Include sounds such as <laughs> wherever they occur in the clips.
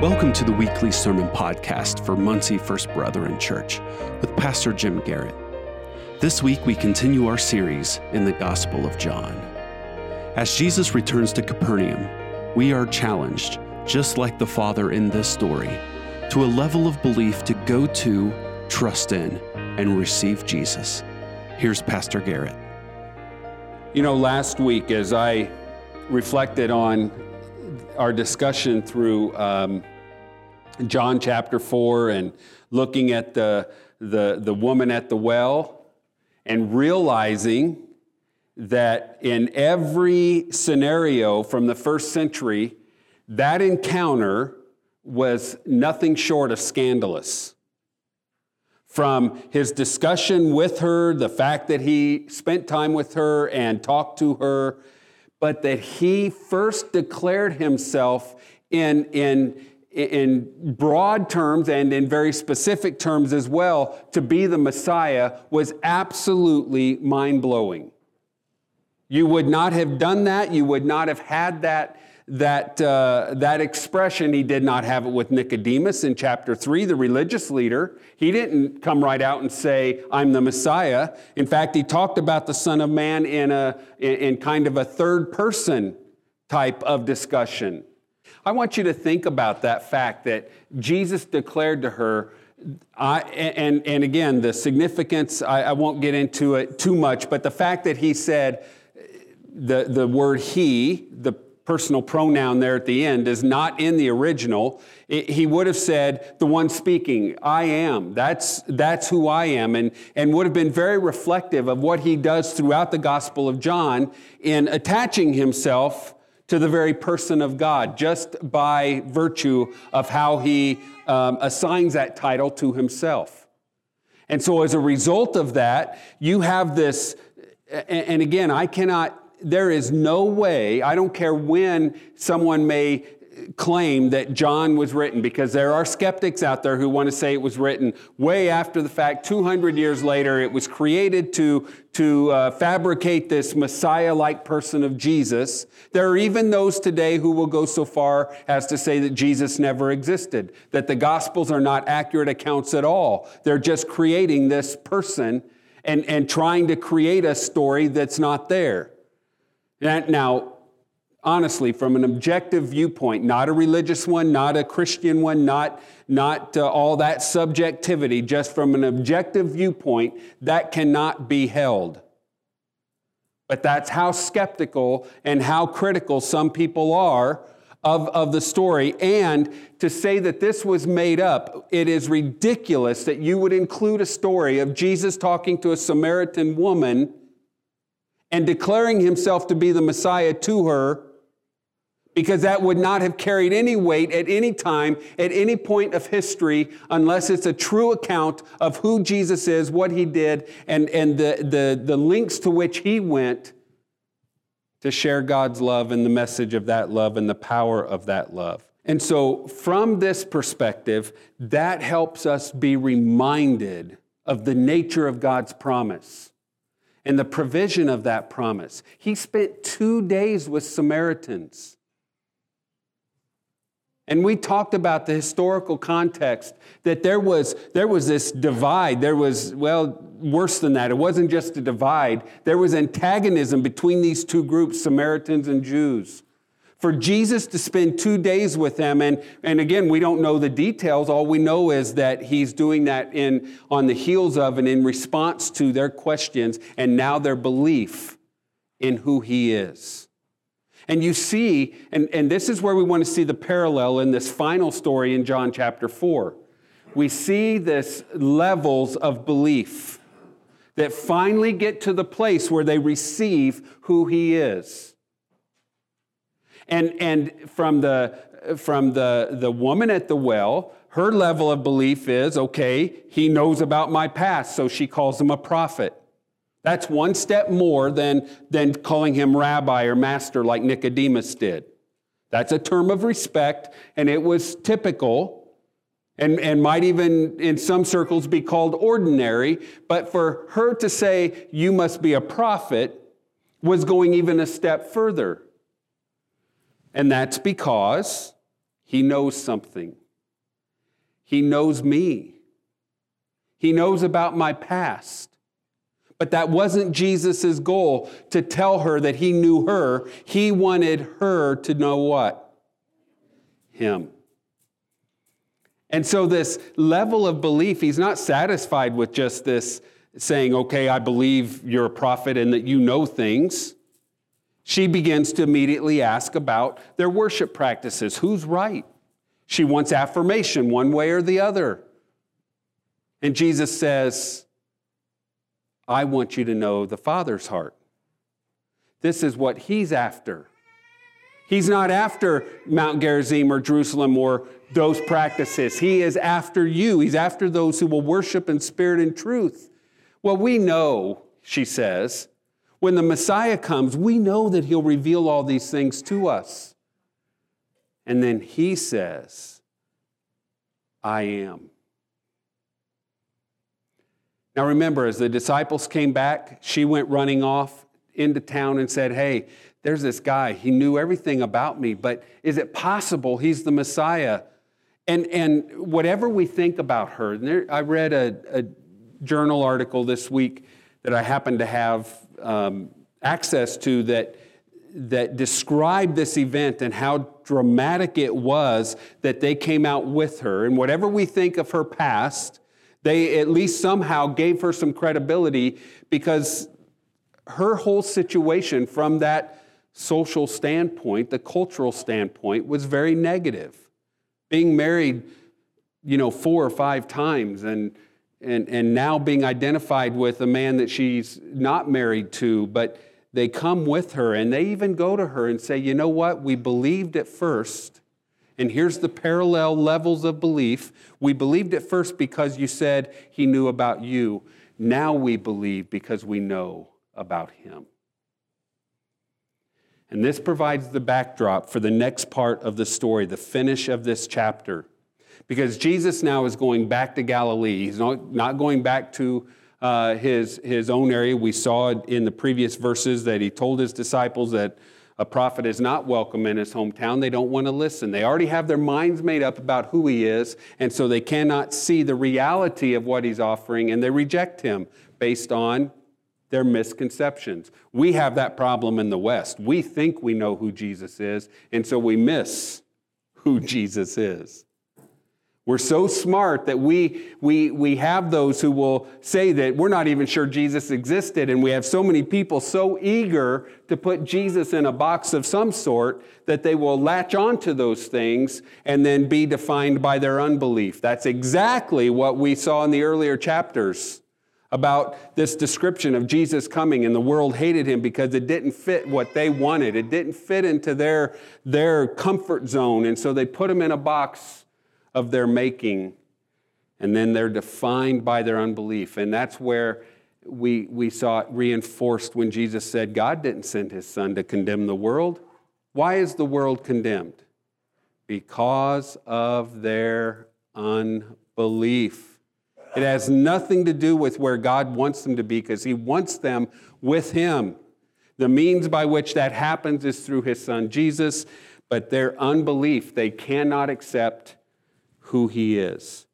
Welcome to the weekly sermon podcast for Muncie First Brethren Church with Pastor Jim Garrett. This week we continue our series in the Gospel of John. As Jesus returns to Capernaum, we are challenged, just like the Father in this story, to a level of belief to go to, trust in, and receive Jesus. Here's Pastor Garrett. You know, last week as I reflected on our discussion through um, John chapter 4 and looking at the, the, the woman at the well and realizing that in every scenario from the first century, that encounter was nothing short of scandalous. From his discussion with her, the fact that he spent time with her and talked to her, but that he first declared himself in, in, in broad terms and in very specific terms as well to be the Messiah was absolutely mind blowing. You would not have done that. You would not have had that, that, uh, that expression. He did not have it with Nicodemus in chapter 3, the religious leader. He didn't come right out and say, I'm the Messiah. In fact, he talked about the Son of Man in, a, in kind of a third person type of discussion. I want you to think about that fact that Jesus declared to her, I, and, and again, the significance, I, I won't get into it too much, but the fact that he said, the, the word he, the personal pronoun there at the end, is not in the original. It, he would have said, the one speaking, I am. That's, that's who I am. And, and would have been very reflective of what he does throughout the Gospel of John in attaching himself to the very person of God just by virtue of how he um, assigns that title to himself. And so, as a result of that, you have this, and again, I cannot, there is no way, I don't care when someone may claim that John was written because there are skeptics out there who want to say it was written way after the fact, 200 years later. It was created to, to uh, fabricate this Messiah like person of Jesus. There are even those today who will go so far as to say that Jesus never existed, that the Gospels are not accurate accounts at all. They're just creating this person and, and trying to create a story that's not there. Now, honestly, from an objective viewpoint, not a religious one, not a Christian one, not, not uh, all that subjectivity, just from an objective viewpoint, that cannot be held. But that's how skeptical and how critical some people are of, of the story. And to say that this was made up, it is ridiculous that you would include a story of Jesus talking to a Samaritan woman and declaring himself to be the Messiah to her because that would not have carried any weight at any time, at any point of history, unless it's a true account of who Jesus is, what he did, and, and the, the, the links to which he went to share God's love and the message of that love and the power of that love. And so, from this perspective, that helps us be reminded of the nature of God's promise and the provision of that promise. He spent two days with Samaritans. And we talked about the historical context that there was, there was this divide. There was, well, worse than that. It wasn't just a divide, there was antagonism between these two groups, Samaritans and Jews. For Jesus to spend two days with them, and, and again, we don't know the details. All we know is that he's doing that in, on the heels of and in response to their questions and now their belief in who he is. And you see, and, and this is where we want to see the parallel in this final story in John chapter 4. We see this levels of belief that finally get to the place where they receive who he is. And, and from, the, from the, the woman at the well, her level of belief is okay, he knows about my past, so she calls him a prophet. That's one step more than, than calling him rabbi or master like Nicodemus did. That's a term of respect, and it was typical and, and might even in some circles be called ordinary. But for her to say, You must be a prophet, was going even a step further. And that's because He knows something. He knows me. He knows about my past. But that wasn't Jesus' goal to tell her that he knew her. He wanted her to know what? Him. And so, this level of belief, he's not satisfied with just this saying, okay, I believe you're a prophet and that you know things. She begins to immediately ask about their worship practices. Who's right? She wants affirmation one way or the other. And Jesus says, I want you to know the Father's heart. This is what He's after. He's not after Mount Gerizim or Jerusalem or those practices. He is after you. He's after those who will worship in spirit and truth. Well, we know, she says, when the Messiah comes, we know that He'll reveal all these things to us. And then He says, I am. Now remember, as the disciples came back, she went running off into town and said, Hey, there's this guy. He knew everything about me, but is it possible he's the Messiah? And, and whatever we think about her, there, I read a, a, journal article this week that I happen to have um, access to that, that described this event and how dramatic it was that they came out with her. And whatever we think of her past, they at least somehow gave her some credibility because her whole situation from that social standpoint, the cultural standpoint, was very negative. Being married, you know, four or five times and and, and now being identified with a man that she's not married to, but they come with her and they even go to her and say, you know what, we believed at first, and here's the parallel levels of belief. We believed at first because you said he knew about you. Now we believe because we know about him. And this provides the backdrop for the next part of the story, the finish of this chapter. Because Jesus now is going back to Galilee. He's not, going back to uh, his, his own area. We saw in the previous verses that he told his disciples that a prophet is not welcome in his hometown, they don't want to listen. They already have their minds made up about who he is, and so they cannot see the reality of what he's offering, and they reject him based on their misconceptions. We have that problem in the West. We think we know who Jesus is, and so we miss who Jesus is. We're so smart that we, we, we have those who will say that we're not even sure Jesus existed, and we have so many people so eager to put Jesus in a box of some sort that they will latch onto those things and then be defined by their unbelief. That's exactly what we saw in the earlier chapters about this description of Jesus coming and the world hated him because it didn't fit what they wanted. It didn't fit into their, their comfort zone, and so they put him in a box of their making, and then they're defined by their unbelief. And that's where we, we saw it reinforced when Jesus said God didn't send his son to condemn the world. Why is the world condemned? Because of their unbelief. It has nothing to do with where God wants them to be because he wants them with him. The means by which that happens is through his son Jesus, but their unbelief, they cannot accept who he is.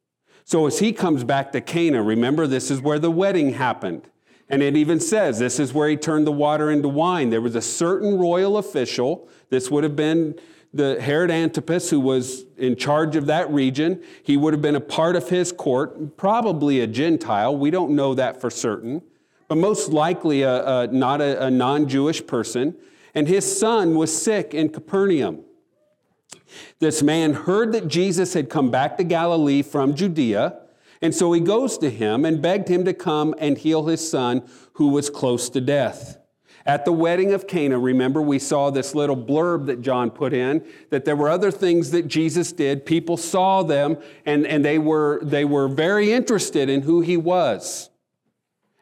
So as he comes back to Cana, remember this is where the wedding happened. And it even says this is where he turned the water into wine. There was a certain royal official. This would have been the Herod Antipas, who was in charge of that region. He would have been a part of his court, probably a Gentile. We don't know that for certain, but most likely a, a not a, a non Jewish person. And his son was sick in Capernaum. This man heard that Jesus had come back to Galilee from Judea, and so he goes to him and begged him to come and heal his son who was close to death. At the wedding of Cana, remember we saw this little blurb that John put in that there were other things that Jesus did. People saw them and, and they, were, they were very interested in who he was.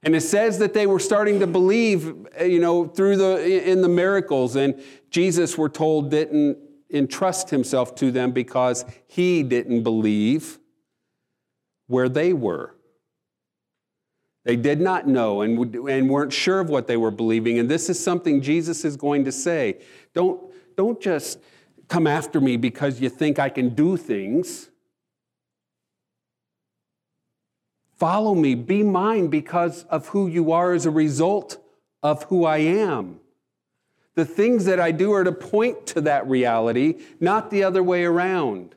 And it says that they were starting to believe, you know, through the in the miracles. And Jesus, we're told, didn't entrust himself to them because he didn't believe where they were. They did not know and, and weren't sure of what they were believing. And this is something Jesus is going to say. Don't, don't just come after me because you think I can do things. Follow me, be mine because of who you are as a result of who I am. The things that I do are to point to that reality, not the other way around.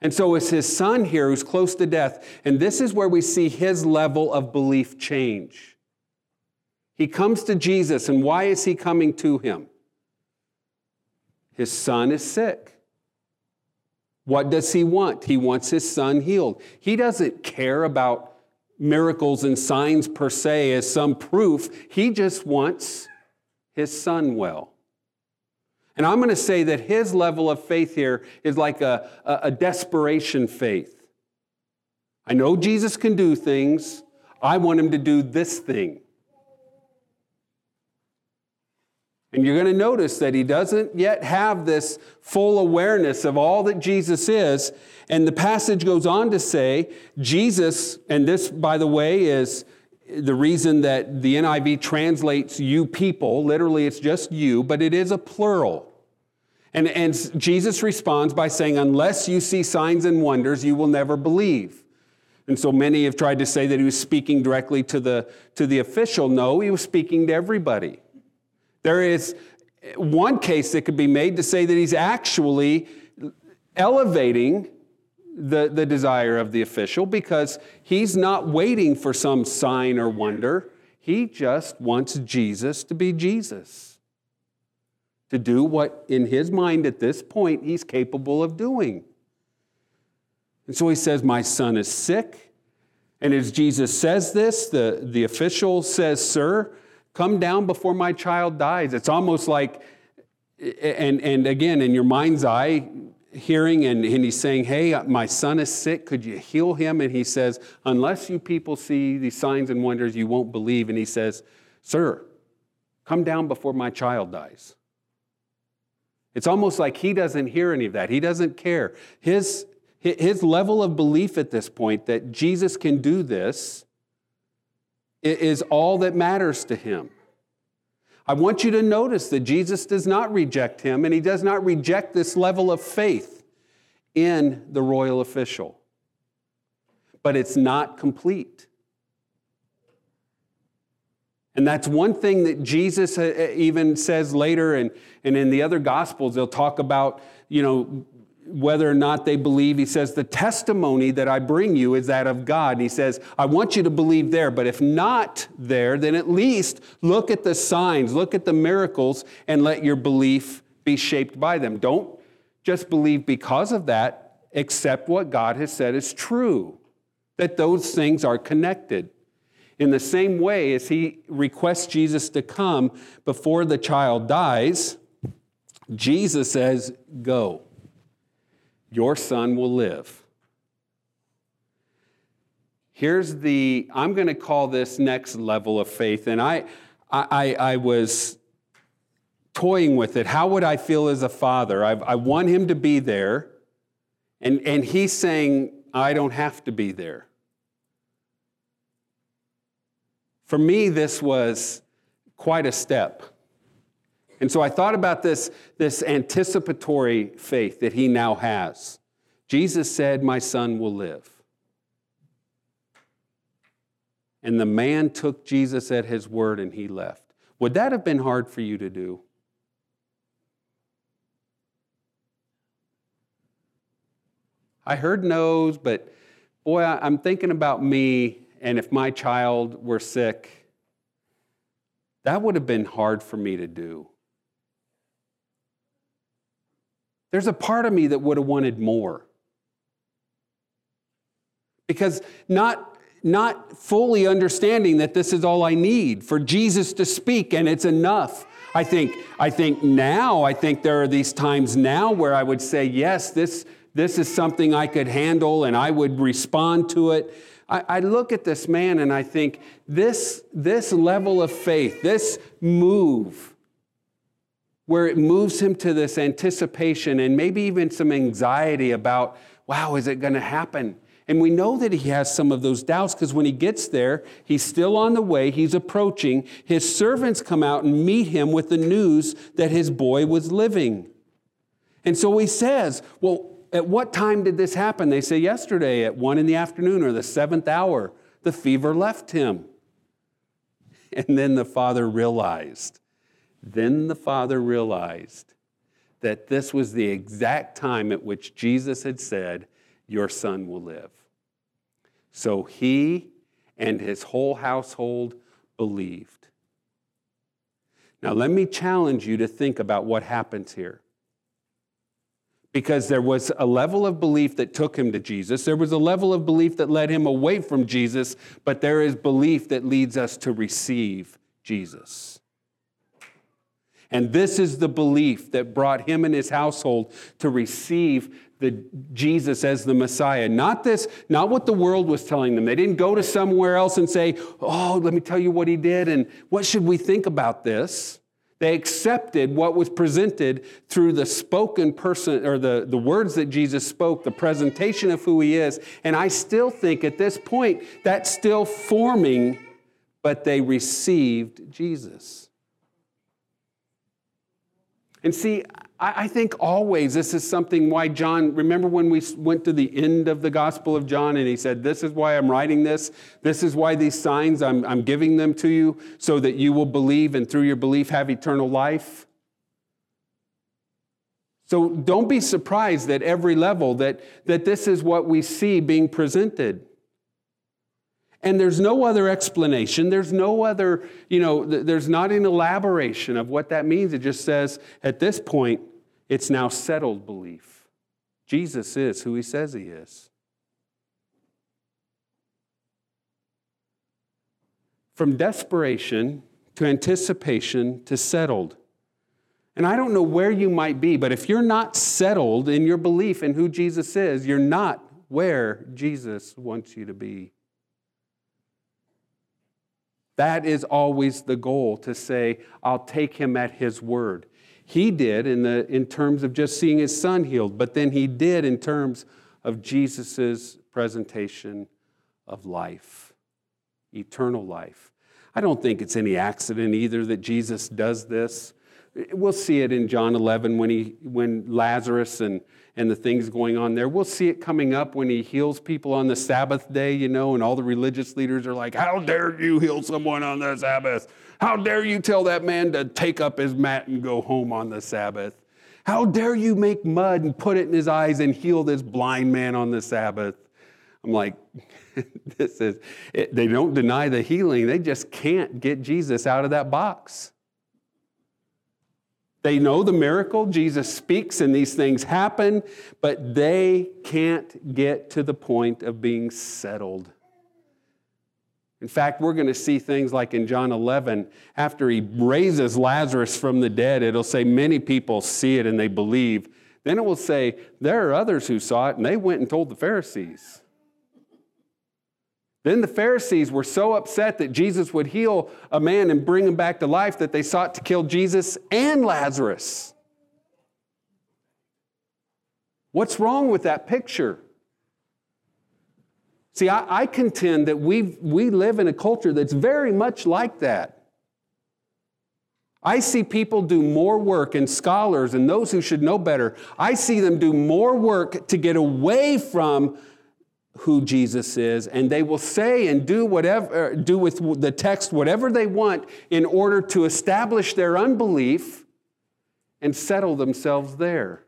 And so it's his son here who's close to death. And this is where we see his level of belief change. He comes to Jesus, and why is he coming to him? His son is sick. What does he want? He wants his son healed. He doesn't care about miracles and signs per se as some proof. He just wants his son well. And I'm going to say that his level of faith here is like a, a, a, desperation faith. I know Jesus can do things. I want him to do this thing. And you're going to notice that he doesn't yet have this full awareness of all that Jesus is. And the passage goes on to say, Jesus, and this, by the way, is the reason that the NIV translates you people, literally it's just you, but it is a plural. And, and Jesus responds by saying, Unless you see signs and wonders, you will never believe. And so many have tried to say that he was speaking directly to the, to the official. No, he was speaking to everybody. There is eh, one case that could be made to say that he's actually elevating the, the desire of the official because he's not waiting for some sign or wonder. He just wants Jesus to be Jesus, to do what in his mind at this point he's capable of doing. And so he says, My son is sick. And as Jesus says this, the, the official says, Sir, come down before my child dies. It's almost like, and, and again, in your mind's eye, hearing and, and he's saying, Hey, my son is sick. Could you heal him? And he says, Unless you people see these signs and wonders, you won't believe. And he says, Sir, come down before my child dies. It's almost like he doesn't hear any of that. He doesn't care. His, his level of belief at this point that Jesus can do this is all that matters to him. I want you to notice that Jesus does not reject him, and he does not reject this level of faith in the royal official. But it's not complete. And that's one thing that Jesus uh, uh, even says later, and, and in the other Gospels, they'll talk about, you know, whether or not they believe. He says, The testimony that I bring you is that of God. And he says, I want you to believe there, but if not there, then at least look at the signs, look at the miracles, and let your belief be shaped by them. Don't just believe because of that, accept what God has said is true, that those things are connected. In the same way as he requests Jesus to come before the child dies, Jesus says, Go your son will live. Here's the, I'm going to call this next level of faith. And I, I, I was toying with it. How would I feel as a father? I, I want him to be there. And, and he's saying, I don't have to be there. For me, this was quite a step. And so I thought about this, this anticipatory faith that he now has. Jesus said, My son will live. And the man took Jesus at his word and he left. Would that have been hard for you to do? I heard no's, but boy, I'm thinking about me, and if my child were sick, that would have been hard for me to do. There's a part of me that would have wanted more. Because not, not fully understanding that this is all I need for Jesus to speak and it's enough. I think, I think now, I think there are these times now where I would say, yes, this, this is something I could handle and I would respond to it. I, I look at this man and I think, this, this level of faith, this move, where it moves him to this anticipation and maybe even some anxiety about, wow, is it going to happen? And we know that he has some of those doubts because when he gets there, he's still on the way, he's approaching. His servants come out and meet him with the news that his boy was living. And so he says, Well, at what time did this happen? They say, Yesterday at one in the afternoon or the seventh hour, the fever left him. And then the father realized, then the father realized that this was the exact time at which Jesus had said, Your son will live. So he and his whole household believed. Now, let me challenge you to think about what happens here. Because there was a level of belief that took him to Jesus. There was a level of belief that led him away from Jesus, but there is belief that leads us to receive Jesus. And this is the belief that brought him and his household to receive the Jesus as the Messiah. Not this, not what the world was telling them. They didn't go to somewhere else and say, "Oh, let me tell you what he did and what should we think about this?" They accepted what was presented through the spoken person or the, the words that Jesus spoke, the presentation of who he is. And I still think at this point that's still forming, but they received Jesus. And see, I think always this is something why John, remember when we went to the end of the Gospel of John and he said, This is why I'm writing this. This is why these signs, I'm, I'm giving them to you so that you will believe and through your belief have eternal life. So don't be surprised at every level that, that this is what we see being presented. And there's no other explanation. There's no other, you know, there's not an elaboration of what that means. It just says at this point, it's now settled belief. Jesus is who he says he is. From desperation to anticipation to settled. And I don't know where you might be, but if you're not settled in your belief in who Jesus is, you're not where Jesus wants you to be. That is always the goal to say, I'll take him at his word. He did in, the, in terms of just seeing his son healed, but then he did in terms of Jesus' presentation of life, eternal life. I don't think it's any accident either that Jesus does this. We'll see it in John 11 when, he, when Lazarus and, and the things going on there. We'll see it coming up when he heals people on the Sabbath day, you know, and all the religious leaders are like, How dare you heal someone on the Sabbath? How dare you tell that man to take up his mat and go home on the Sabbath? How dare you make mud and put it in his eyes and heal this blind man on the Sabbath? I'm like, <laughs> this is, it, they don't deny the healing, they just can't get Jesus out of that box. They know the miracle, Jesus speaks and these things happen, but they can't get to the point of being settled. In fact, we're going to see things like in John 11, after he raises Lazarus from the dead, it'll say many people see it and they believe. Then it will say there are others who saw it and they went and told the Pharisees. Then the Pharisees were so upset that Jesus would heal a man and bring him back to life that they sought to kill Jesus and Lazarus. What's wrong with that picture? See, I, I contend that we we live in a culture that's very much like that. I see people do more work, and scholars and those who should know better, I see them do more work to get away from who Jesus is, and they will say and do whatever, er, do with the text whatever they want in order to establish their unbelief and settle themselves there,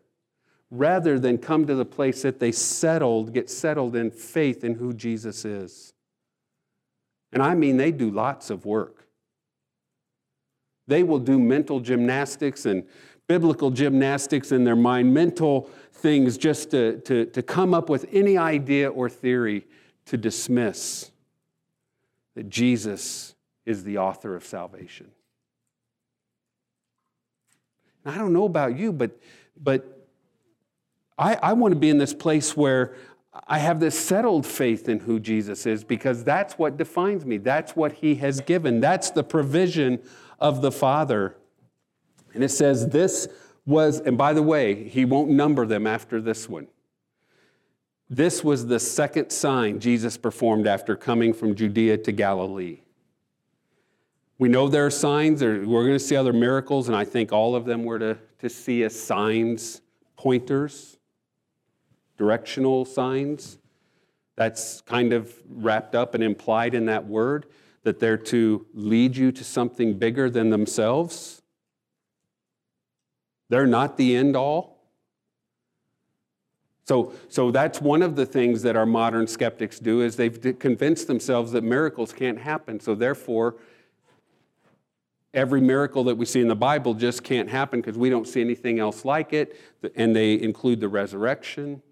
rather than come to the place that they settled, get settled in faith in who Jesus is. And I mean, they do lots of work. They will do mental gymnastics and biblical gymnastics in their mind, mental things just to, to, to come up with any idea or theory to dismiss that Jesus is the author of salvation. I don't know about you, but, but I, I want to be in this place where I have this settled faith in who Jesus is because that's what defines me. That's what he has given. That's the provision of the Father. And it says, This was, and by the way, he won't number them after this one. This was the second sign Jesus performed after coming from Judea to Galilee. We know there are signs, we're going to see other miracles, and I think all of them were to, to see as signs pointers, directional signs. That's kind of wrapped up and implied in that word that they're to lead you to something bigger than themselves. They're not the end all. So, so that's one of the things that our modern skeptics do is they've convinced themselves that miracles can't happen. So therefore, every miracle that we see in the Bible just can't happen because we don't see anything else like it. And they include the resurrection.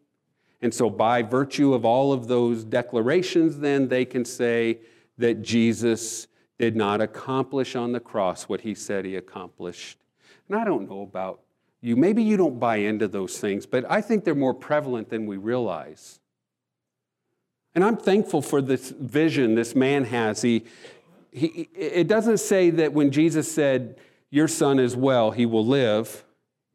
And so, by virtue of all of those declarations, then they can say that Jesus did not accomplish on the cross what he said he accomplished. And I don't know about you. Maybe you don't buy into those things, but I think they're more prevalent than we realize. And I'm thankful for this vision this man has. He, he, it doesn't say that when Jesus said, Your son is well, he will live,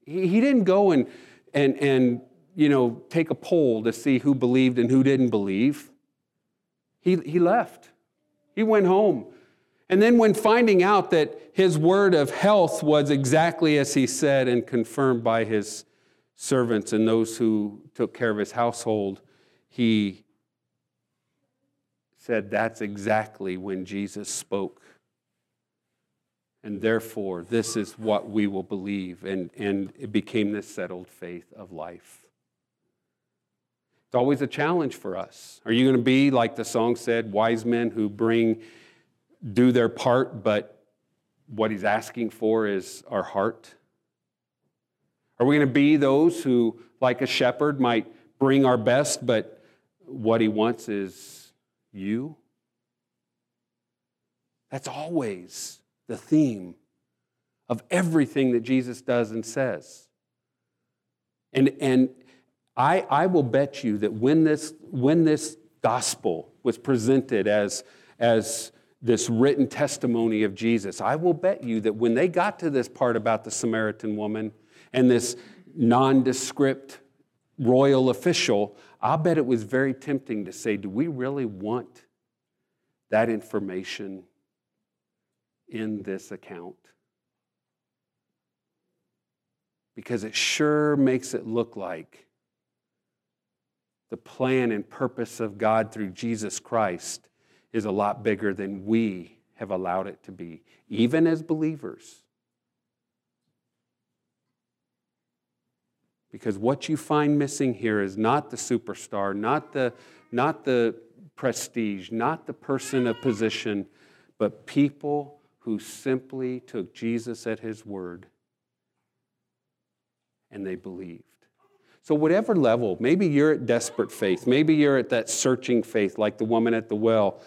he, he didn't go and, and, and you know, take a poll to see who believed and who didn't believe. He, he left, he went home. And then, when finding out that his word of health was exactly as he said and confirmed by his servants and those who took care of his household, he said, That's exactly when Jesus spoke. And therefore, this is what we will believe. And, and it became this settled faith of life. It's always a challenge for us. Are you going to be, like the song said, wise men who bring do their part, but what he's asking for is our heart? Are we going to be those who, like a shepherd, might bring our best, but what he wants is you? That's always the theme of everything that Jesus does and says. And, and I, I will bet you that when this, when this gospel was presented as, as this written testimony of Jesus. I will bet you that when they got to this part about the Samaritan woman and this nondescript royal official, I'll bet it was very tempting to say, Do we really want that information in this account? Because it sure makes it look like the plan and purpose of God through Jesus Christ is a lot bigger than we have allowed it to be, even as believers. Because what you find missing here is not the superstar, not the, not the prestige, not the person of position, but people who simply took Jesus at his word and they believed. So, whatever level, maybe you're at desperate faith, maybe you're at that searching faith like the woman at the well.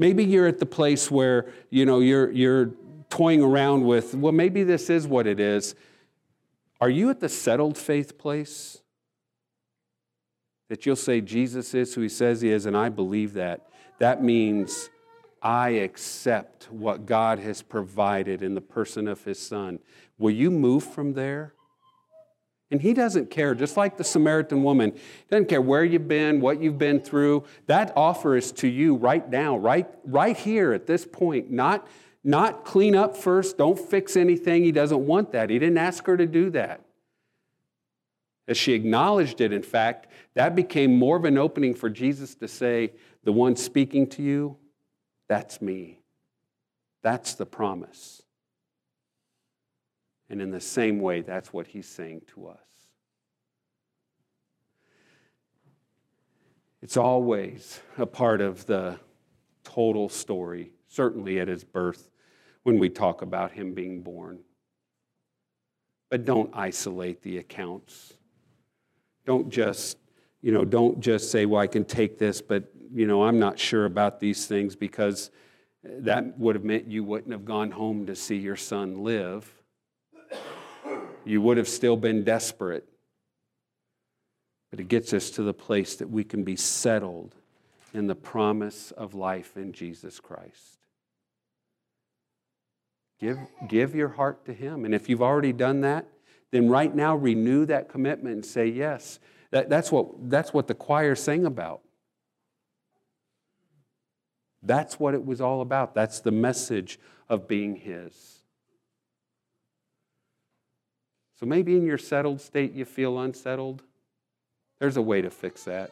Maybe you're at the place where, you know, you're, you're toying around with, well, maybe this is what it is. Are you at the settled faith place? That you'll say Jesus is who he says he is, and I believe that. That means I accept what God has provided in the person of his son. Will you move from there? And he doesn't care, just like the Samaritan woman, doesn't care where you've been, what you've been through. That offer is to you right now, right, right here at this point. Not, not clean up first, don't fix anything. He doesn't want that. He didn't ask her to do that. As she acknowledged it, in fact, that became more of an opening for Jesus to say, The one speaking to you, that's me. That's the promise. And in the same way, that's what he's saying to us. It's always a part of the total story, certainly at his birth, when we talk about him being born. But don't isolate the accounts. Don't just, you know, don't just say, well, I can take this, but, you know, I'm not sure about these things because that would have meant you wouldn't have gone home to see your son live you would have still been desperate. But it gets us to the place that we can be settled in the promise of life in Jesus Christ. Give, give your heart to Him. And if you've already done that, then right now renew that commitment and say yes. That, that's, what, that's what the choir sang about. That's what it was all about. That's the message of being His. So maybe in your settled state you feel unsettled. There's a way to fix that.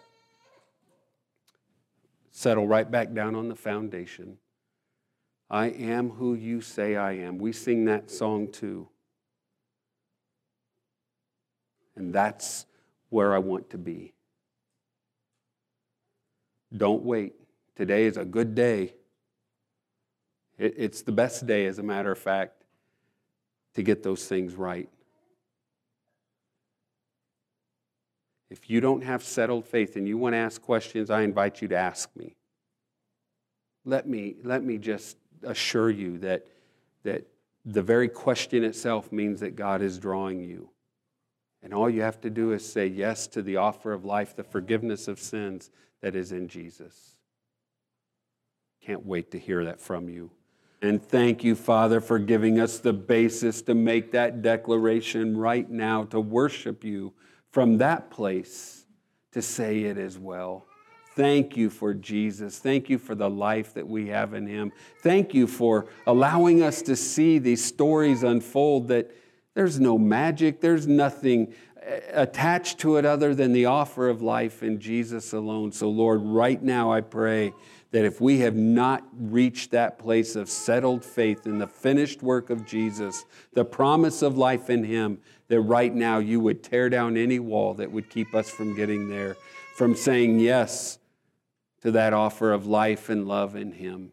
Settle right back down on the foundation. I am who you say I am. We sing that song too. And that's where I want to be. Don't wait. Today is a good day. It's the best day, as a matter of fact, to get those things right. If you don't have settled faith and you want to ask questions, I invite you to ask me. Let me, let me just assure you that, that the very question itself means that God is drawing you. And all you have to do is say yes to the offer of life, the forgiveness of sins that is in Jesus. Can't wait to hear that from you. And thank you, Father, for giving us the basis to make that declaration right now, to worship you from that place, to say it as well. Thank you for Jesus. Thank you for the life that we have in Him. Thank you for allowing us to see these stories unfold that there's no magic, there's nothing uh, attached to it other than the offer of life in Jesus alone. So, Lord, right now I pray that if we have not reached that place of settled faith in the finished work of Jesus, the promise of life in Him, that right now you would tear down any wall that would keep us from getting there, from saying yes to that offer of life and love in Him.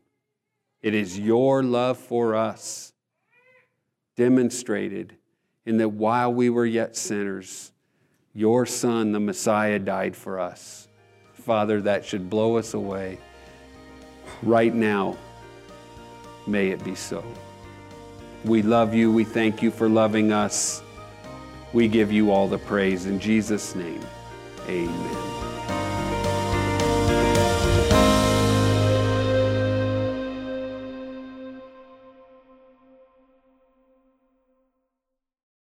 It is your love for us demonstrated in that while we were yet sinners, your Son, the Messiah, died for us. Father, that should blow us away. Right now, may it be so. We love you. We thank you for loving us. We give you all the praise. In Jesus' name, amen.